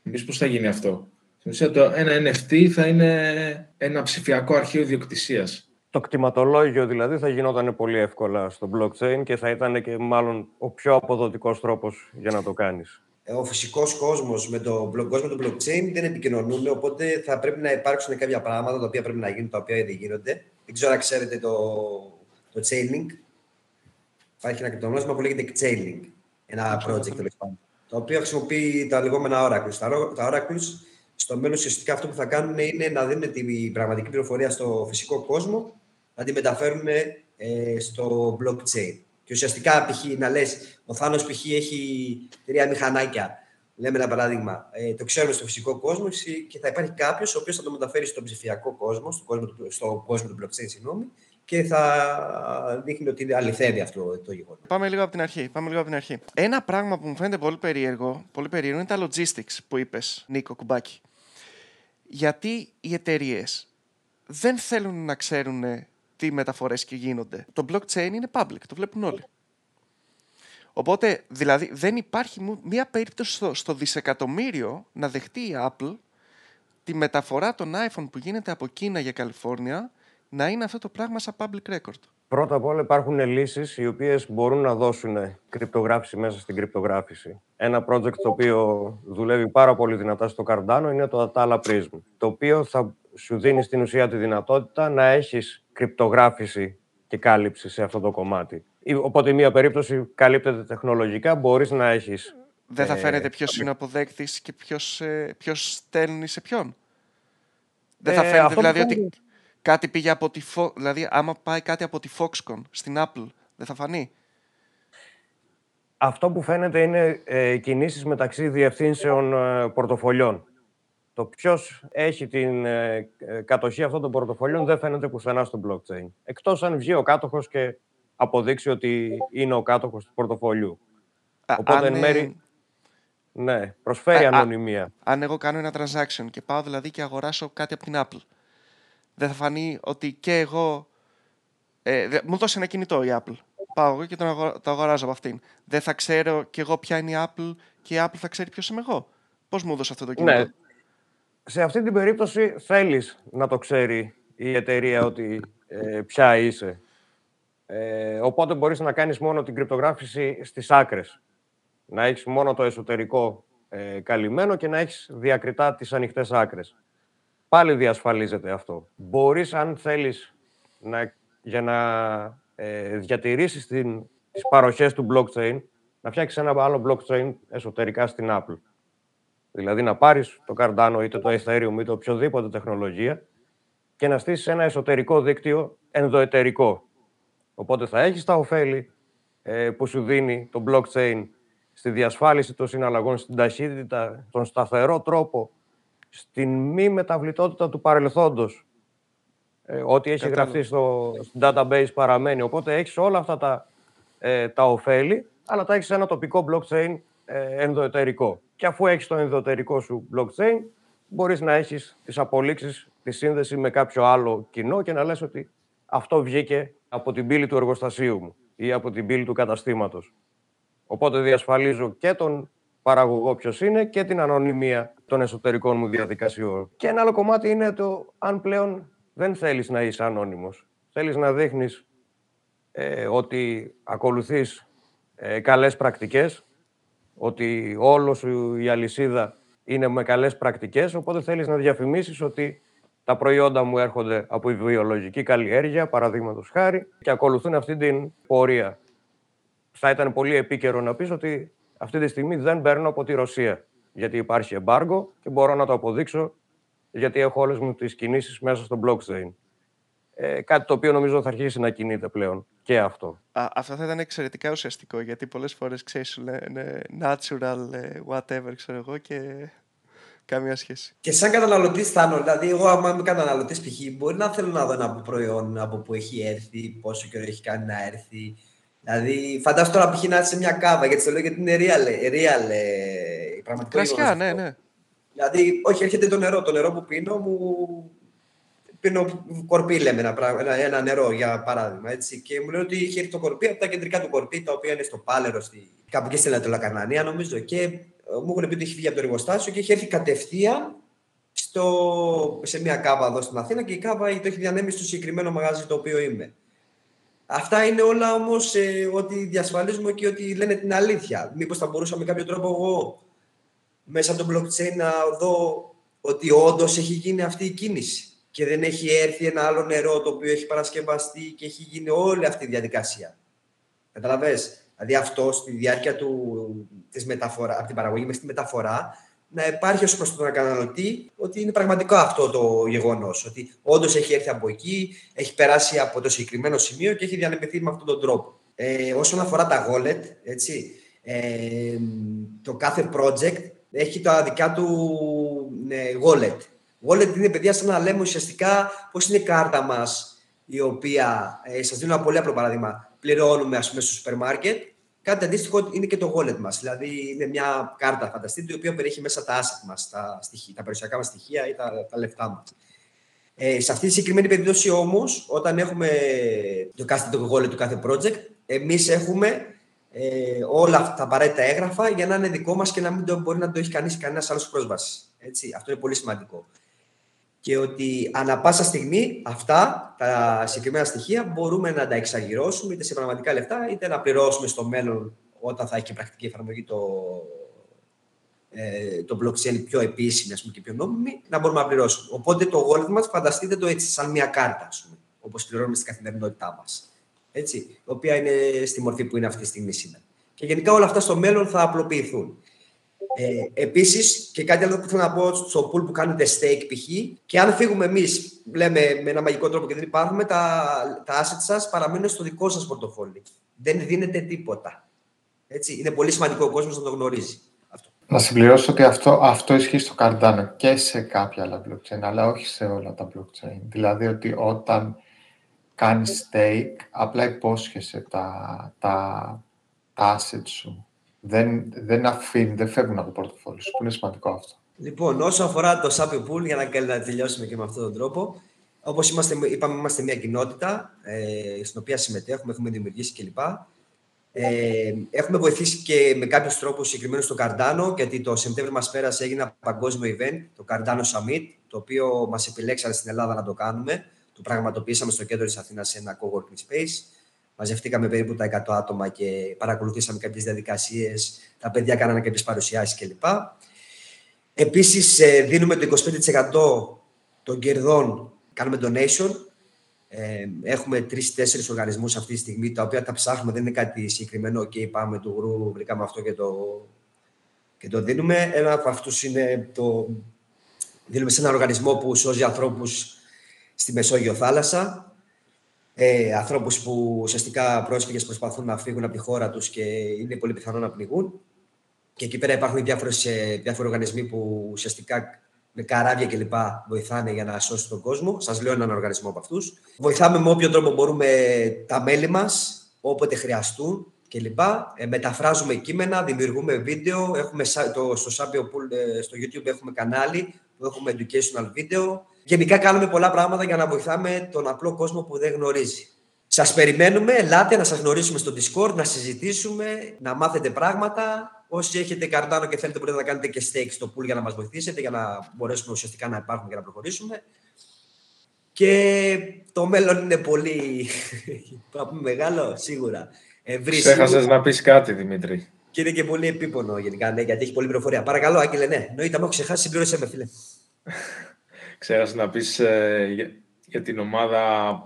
Εμείς πώς θα γίνει αυτό; Στην ουσία, το ένα NFT θα είναι ένα ψηφιακό αρχείο ιδιοκτησίας. Το κτηματολόγιο δηλαδή θα γινόταν πολύ εύκολα στο blockchain και θα ήταν και μάλλον ο πιο αποδοτικός τρόπος για να το κάνεις. Ε, ο φυσικός κόσμος με το κόσμος του blockchain δεν επικοινωνούν, οπότε θα πρέπει να υπάρξουν κάποια πράγματα τα οποία πρέπει να γίνουν, τα οποία δεν γίνονται. Δεν ξέρω αν ξέρετε το, το Chainlink. Υπάρχει ένα κρυπτονόμισμα που λέγεται Chainlink. Ένα project τέλος πάντων. Το οποίο χρησιμοποιεί τα λεγόμενα oracles. Τα oracles στο μέλλον ουσιαστικά αυτό που θα κάνουν είναι να δίνουν την πραγματική πληροφορία στο φυσικό κόσμο, να τη μεταφέρουν ε, στο blockchain. Και ουσιαστικά, π.χ. να λες, ο Θάνος π.χ. έχει τρία μηχανάκια. Λέμε ένα παράδειγμα. Ε, το ξέρουμε στο φυσικό κόσμο και θα υπάρχει κάποιος ο οποίος θα το μεταφέρει στον ψηφιακό κόσμο, στον κόσμο, στο κόσμο του blockchain, συγγνώμη, και θα δείχνει ότι αληθεύει αυτό το γεγονός. Πάμε λίγο από την αρχή. Πάμε λίγο από την αρχή. Ένα πράγμα που μου φαίνεται πολύ περίεργο, πολύ περίεργο είναι τα logistics που είπες, Νίκο Κουμπάκη γιατί οι εταιρείες δεν θέλουν να ξέρουν τι μεταφορές και γίνονται. Το blockchain είναι public, το βλέπουν όλοι. Οπότε, δηλαδή, δεν υπάρχει μία περίπτωση στο, στο δισεκατομμύριο να δεχτεί η Apple τη μεταφορά των iPhone που γίνεται από Κίνα για Καλιφόρνια να είναι αυτό το πράγμα σαν public record. Πρώτα απ' όλα υπάρχουν λύσεις οι οποίες μπορούν να δώσουν κρυπτογράφηση μέσα στην κρυπτογράφηση. Ένα project το οποίο δουλεύει πάρα πολύ δυνατά στο Cardano είναι το Atala Prism, το οποίο θα σου δίνει στην ουσία τη δυνατότητα να έχεις κρυπτογράφηση και κάλυψη σε αυτό το κομμάτι. Οπότε, μία περίπτωση καλύπτεται τεχνολογικά, μπορείς να έχεις... Δεν θα ε, φαίνεται ποιος είναι αποδέκτης και ποιος, ε, ποιος στέλνει σε ποιον. Δεν θα ε, φαίνεται δηλαδή ότι κάτι πήγε από τη Fox, δηλαδή άμα πάει κάτι από τη Foxconn στην Apple, δεν θα φανεί. Αυτό που φαίνεται είναι ε, κινήσεις μεταξύ διευθύνσεων ε, πορτοφολιών. Το ποιος έχει την ε, ε, κατοχή αυτών των πορτοφολιών δεν φαίνεται πουθενά στο blockchain. Εκτός αν βγει ο κάτοχος και αποδείξει ότι είναι ο κάτοχος του πορτοφολιού. Οπότε, εν μέρη, ναι, προσφέρει ανωνυμία. αν εγώ κάνω ένα transaction και πάω δηλαδή και αγοράσω κάτι από την Apple, δεν θα φανεί ότι και εγώ. Ε, μου δώσει ένα κινητό η Apple. Πάω εγώ και το αγοράζω από αυτήν. Δεν θα ξέρω κι εγώ ποια είναι η Apple και η Apple θα ξέρει ποιος είμαι εγώ. Πώς μου έδωσε αυτό το κινητό; Ναι. Σε αυτή την περίπτωση θέλεις να το ξέρει η εταιρεία ότι ε, ποια είσαι. Ε, οπότε μπορείς να κάνεις μόνο την κρυπτογράφηση στις άκρες. Να έχεις μόνο το εσωτερικό ε, καλυμμένο και να έχεις διακριτά τις ανοιχτές άκρες πάλι διασφαλίζεται αυτό. Μπορείς, αν θέλεις, να, για να ε, διατηρήσεις την, τις παροχές του blockchain, να φτιάξεις ένα άλλο blockchain εσωτερικά στην Apple. Δηλαδή να πάρεις το Cardano είτε το Ethereum είτε οποιοδήποτε τεχνολογία και να στήσεις ένα εσωτερικό δίκτυο ενδοετερικό. Οπότε θα έχεις τα ωφέλη ε, που σου δίνει το blockchain στη διασφάλιση των συναλλαγών, στην ταχύτητα, τον σταθερό τρόπο, στην μη μεταβλητότητα του παρελθόντος. Ε, ό,τι έχει γραφτεί στο, database παραμένει. Οπότε έχεις όλα αυτά τα, ε, τα ωφέλη, αλλά τα έχεις σε ένα τοπικό blockchain ε, ενδοετερικό. Και αφού έχεις το ενδοετερικό σου blockchain, μπορείς να έχεις τις απολύξεις, τη σύνδεση με κάποιο άλλο κοινό και να λες ότι αυτό βγήκε από την πύλη του εργοστασίου μου ή από την πύλη του καταστήματος. Οπότε διασφαλίζω και τον παραγωγό ποιος είναι και την ανωνυμία των εσωτερικών μου διαδικασιών. Και ένα άλλο κομμάτι είναι το αν πλέον δεν θέλεις να είσαι ανώνυμος. Θέλεις να δείχνεις ε, ότι ακολουθείς ε, καλές πρακτικές, ότι όλο σου η αλυσίδα είναι με καλές πρακτικές, οπότε θέλεις να διαφημίσεις ότι τα προϊόντα μου έρχονται από η βιολογική καλλιέργεια, παραδείγματος χάρη, και ακολουθούν αυτή την πορεία. Θα ήταν πολύ επίκαιρο να πεις ότι αυτή τη στιγμή δεν παίρνω από τη Ρωσία, γιατί υπάρχει εμπάργκο και μπορώ να το αποδείξω, γιατί έχω όλες μου τις κινήσεις μέσα στο blockchain. Ε, κάτι το οποίο νομίζω θα αρχίσει να κινείται πλέον και αυτό. Α, αυτό θα ήταν εξαιρετικά ουσιαστικό, γιατί πολλές φορές, ξέρεις, σου λένε natural, ε, whatever, ξέρω εγώ, και Καμία σχέση. Και σαν καταναλωτής, Θάνο, δηλαδή, εγώ, άμα είμαι καταναλωτής, π.χ., μπορεί να θέλω να δω ένα προϊόν από που έχει έρθει, πόσο καιρό έχει κάνει να έρθει. Δηλαδή, φαντάζομαι τώρα π.χ. να σε μια κάβα, γιατί το λέω γιατί είναι real, real ε, πραγματικό. Κρασιά, ναι, ναι. Δηλαδή, όχι, έρχεται το νερό. Το νερό που πίνω μου. Πίνω κορπί, λέμε ένα, ένα, ένα νερό για παράδειγμα. Έτσι. Και μου λένε ότι είχε έρθει το κορπί από τα κεντρικά του κορπί, τα οποία είναι στο Πάλερο, στη... κάπου και στην Λατολακανάνια, νομίζω. Και μου έχουν πει ότι έχει φύγει από το εργοστάσιο και έχει έρθει κατευθείαν στο, σε μια κάβα εδώ στην Αθήνα και η κάβα το έχει διανέμει στο συγκεκριμένο μαγαζί το οποίο είμαι. Αυτά είναι όλα όμως ε, ότι διασφαλίζουμε και ότι λένε την αλήθεια. Μήπως θα μπορούσα με κάποιο τρόπο εγώ μέσα από το blockchain να δω ότι όντως έχει γίνει αυτή η κίνηση και δεν έχει έρθει ένα άλλο νερό το οποίο έχει παρασκευαστεί και έχει γίνει όλη αυτή η διαδικασία. Καταλαβες; Δηλαδή αυτό στη διάρκεια του, της μεταφορά, από την παραγωγή μέχρι τη μεταφορά, να υπάρχει ως προς τον καταναλωτή ότι είναι πραγματικό αυτό το γεγονός. Ότι όντως έχει έρθει από εκεί, έχει περάσει από το συγκεκριμένο σημείο και έχει διανεμηθεί με αυτόν τον τρόπο. Ε, όσον αφορά τα wallet, έτσι, ε, το κάθε project έχει τα δικά του ναι, wallet. Wallet είναι παιδιά σαν να λέμε ουσιαστικά πώς είναι η κάρτα μας η οποία, ε, σας δίνω ένα πολύ απλό παράδειγμα, πληρώνουμε ας πούμε, στο σούπερ μάρκετ. Κάτι αντίστοιχο είναι και το wallet μας. Δηλαδή, είναι μια κάρτα, φανταστείτε, η οποία περιέχει μέσα τα asset μας, τα, τα περιουσιακά μας στοιχεία ή τα, τα λεφτά μας. Ε, σε αυτή τη συγκεκριμένη περίπτωση όμως, όταν έχουμε το κάθε το wallet του κάθε project, εμείς έχουμε ε, όλα αυτά τα απαραίτητα έγγραφα για να είναι δικό μας και να μην το, μπορεί να το έχει κανείς κανένας άλλος πρόσβασης. Έτσι, αυτό είναι πολύ σημαντικό και ότι ανα πάσα στιγμή αυτά τα συγκεκριμένα στοιχεία μπορούμε να τα εξαγυρώσουμε είτε σε πραγματικά λεφτά είτε να πληρώσουμε στο μέλλον όταν θα έχει και πρακτική εφαρμογή το, ε, το blockchain πιο επίσημη ας πούμε, και πιο νόμιμη, να μπορούμε να πληρώσουμε. Οπότε το wallet μας φανταστείτε το έτσι, σαν μια κάρτα, ας πούμε, όπως πληρώνουμε στην καθημερινότητά μας. Έτσι, η οποία είναι στη μορφή που είναι αυτή τη στιγμή σήμερα. Και γενικά όλα αυτά στο μέλλον θα απλοποιηθούν. Ε, Επίσης, και κάτι άλλο που θέλω να πω στο pool που κάνετε stake π.χ. Και αν φύγουμε εμείς, λέμε με ένα μαγικό τρόπο και δεν υπάρχουμε, τα, τα assets σας παραμένουν στο δικό σας πορτοφόλι. Δεν δίνεται τίποτα. Έτσι. Είναι πολύ σημαντικό ο κόσμος να το γνωρίζει. Αυτό. Να συμπληρώσω ότι αυτό, αυτό ισχύει στο Cardano και σε κάποια άλλα blockchain, αλλά όχι σε όλα τα blockchain. Δηλαδή ότι όταν κάνεις stake, απλά υπόσχεσαι τα, τα, τα assets σου δεν, δεν αφήνει, δεν φεύγουν από το πορτοφόλι σου, που είναι σημαντικό αυτό. Λοιπόν, όσο αφορά το Sapio Pool, για να, να τελειώσουμε και με αυτόν τον τρόπο, όπως είπαμε, είμαστε μια κοινότητα ε, στην οποία συμμετέχουμε, έχουμε δημιουργήσει κλπ. Ε, έχουμε βοηθήσει και με κάποιους τρόπους συγκεκριμένους στο Cardano, γιατί το Σεπτέμβριο μας πέρασε έγινε ένα παγκόσμιο event, το Cardano Summit, το οποίο μας επιλέξανε στην Ελλάδα να το κάνουμε. Το πραγματοποιήσαμε στο κέντρο της Αθήνας σε ένα co-working space. Μαζευτήκαμε περίπου τα 100 άτομα και παρακολουθήσαμε κάποιες διαδικασίες, τα παιδιά κάνανε κάποιες παρουσιάσεις κλπ. Επίσης, ε, δίνουμε το 25% των κερδών, κάνουμε donation. Ε, έχουμε τρει-τέσσερι οργανισμούς αυτή τη στιγμή, τα οποία τα ψάχνουμε, δεν είναι κάτι συγκεκριμένο. Και πάμε του γρου, βρήκαμε αυτό και το, και το δίνουμε. Ένα από αυτούς είναι το. Δίνουμε σε ένα οργανισμό που σώζει ανθρώπους στη Μεσόγειο θάλασσα. Ε, ανθρώπους που ουσιαστικά πρόσφυγες προσπαθούν να φύγουν από τη χώρα τους και είναι πολύ πιθανό να πνιγούν. Και εκεί πέρα υπάρχουν διάφορες, ε, διάφοροι οργανισμοί που ουσιαστικά με καράβια κλπ. βοηθάνε για να σώσουν τον κόσμο. Σας λέω έναν οργανισμό από αυτούς. Βοηθάμε με όποιο τρόπο μπορούμε τα μέλη μας, όποτε χρειαστούν κλπ. Ε, μεταφράζουμε κείμενα, δημιουργούμε βίντεο. Έχουμε το, στο Sabio Pool, ε, στο YouTube έχουμε κανάλι που έχουμε educational video. Γενικά κάνουμε πολλά πράγματα για να βοηθάμε τον απλό κόσμο που δεν γνωρίζει. Σας περιμένουμε, ελάτε να σας γνωρίσουμε στο Discord, να συζητήσουμε, να μάθετε πράγματα. Όσοι έχετε καρτάνο και θέλετε, μπορείτε να κάνετε και stake στο pool για να μας βοηθήσετε, για να μπορέσουμε ουσιαστικά να υπάρχουμε και να προχωρήσουμε. Και το μέλλον είναι πολύ. Θα πούμε μεγάλο, σίγουρα. Ευρύ. Ξέχασε να πεις κάτι, Δημήτρη. Και είναι και πολύ επίπονο γενικά, ναι, γιατί έχει πολύ πληροφορία. Παρακαλώ, Άγγελε, ναι. Νοήτα, μου έχω ξεχάσει, συμπλήρωσε με, φίλε. Ξέχασε να πεις ε, για, για την ομάδα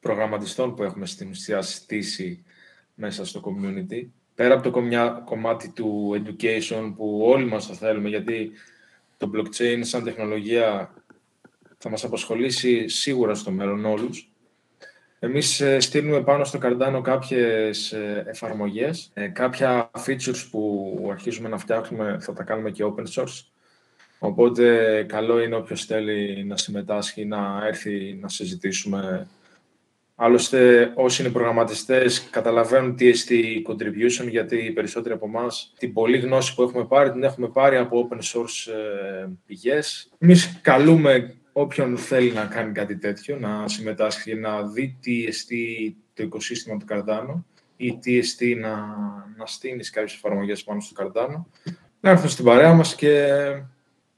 προγραμματιστών που έχουμε στην ουσία στήσει μέσα στο community. Πέρα από το κομμάτι του education που όλοι μας θα θέλουμε, γιατί το blockchain σαν τεχνολογία θα μας απασχολήσει σίγουρα στο μέλλον όλους. Εμείς ε, στείλουμε πάνω στο Cardano κάποιες ε, εφαρμογές, ε, κάποια features που αρχίζουμε να φτιάχνουμε θα τα κάνουμε και open source. Οπότε καλό είναι όποιος θέλει να συμμετάσχει, να έρθει να συζητήσουμε Άλλωστε, όσοι είναι προγραμματιστές καταλαβαίνουν τι εστί contribution, γιατί οι περισσότεροι από εμάς την πολλή γνώση που έχουμε πάρει την έχουμε πάρει από open source ε, πηγές. Εμείς καλούμε όποιον θέλει να κάνει κάτι τέτοιο, να συμμετάσχει, να δει τι εστί το οικοσύστημα του Cardano ή τι εστί να, να στείλει κάποιες εφαρμογές πάνω στο Cardano, να έρθουν στην παρέα μας και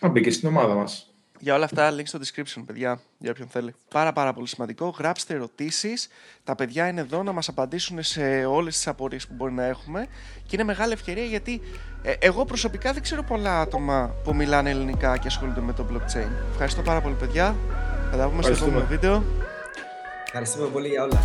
να μπει και στην ομάδα μας. Για όλα αυτά, link στο description, παιδιά, για όποιον θέλει. Πάρα πάρα πολύ σημαντικό. Γράψτε ερωτήσεις. Τα παιδιά είναι εδώ να μας απαντήσουν σε όλες τις απορίες που μπορεί να έχουμε. Και είναι μεγάλη ευκαιρία γιατί ε, εγώ προσωπικά δεν ξέρω πολλά άτομα που μιλάνε ελληνικά και ασχολούνται με το blockchain. Ευχαριστώ πάρα πολύ, παιδιά. Θα τα πούμε στο επόμενο βίντεο. Ευχαριστούμε πολύ για όλα.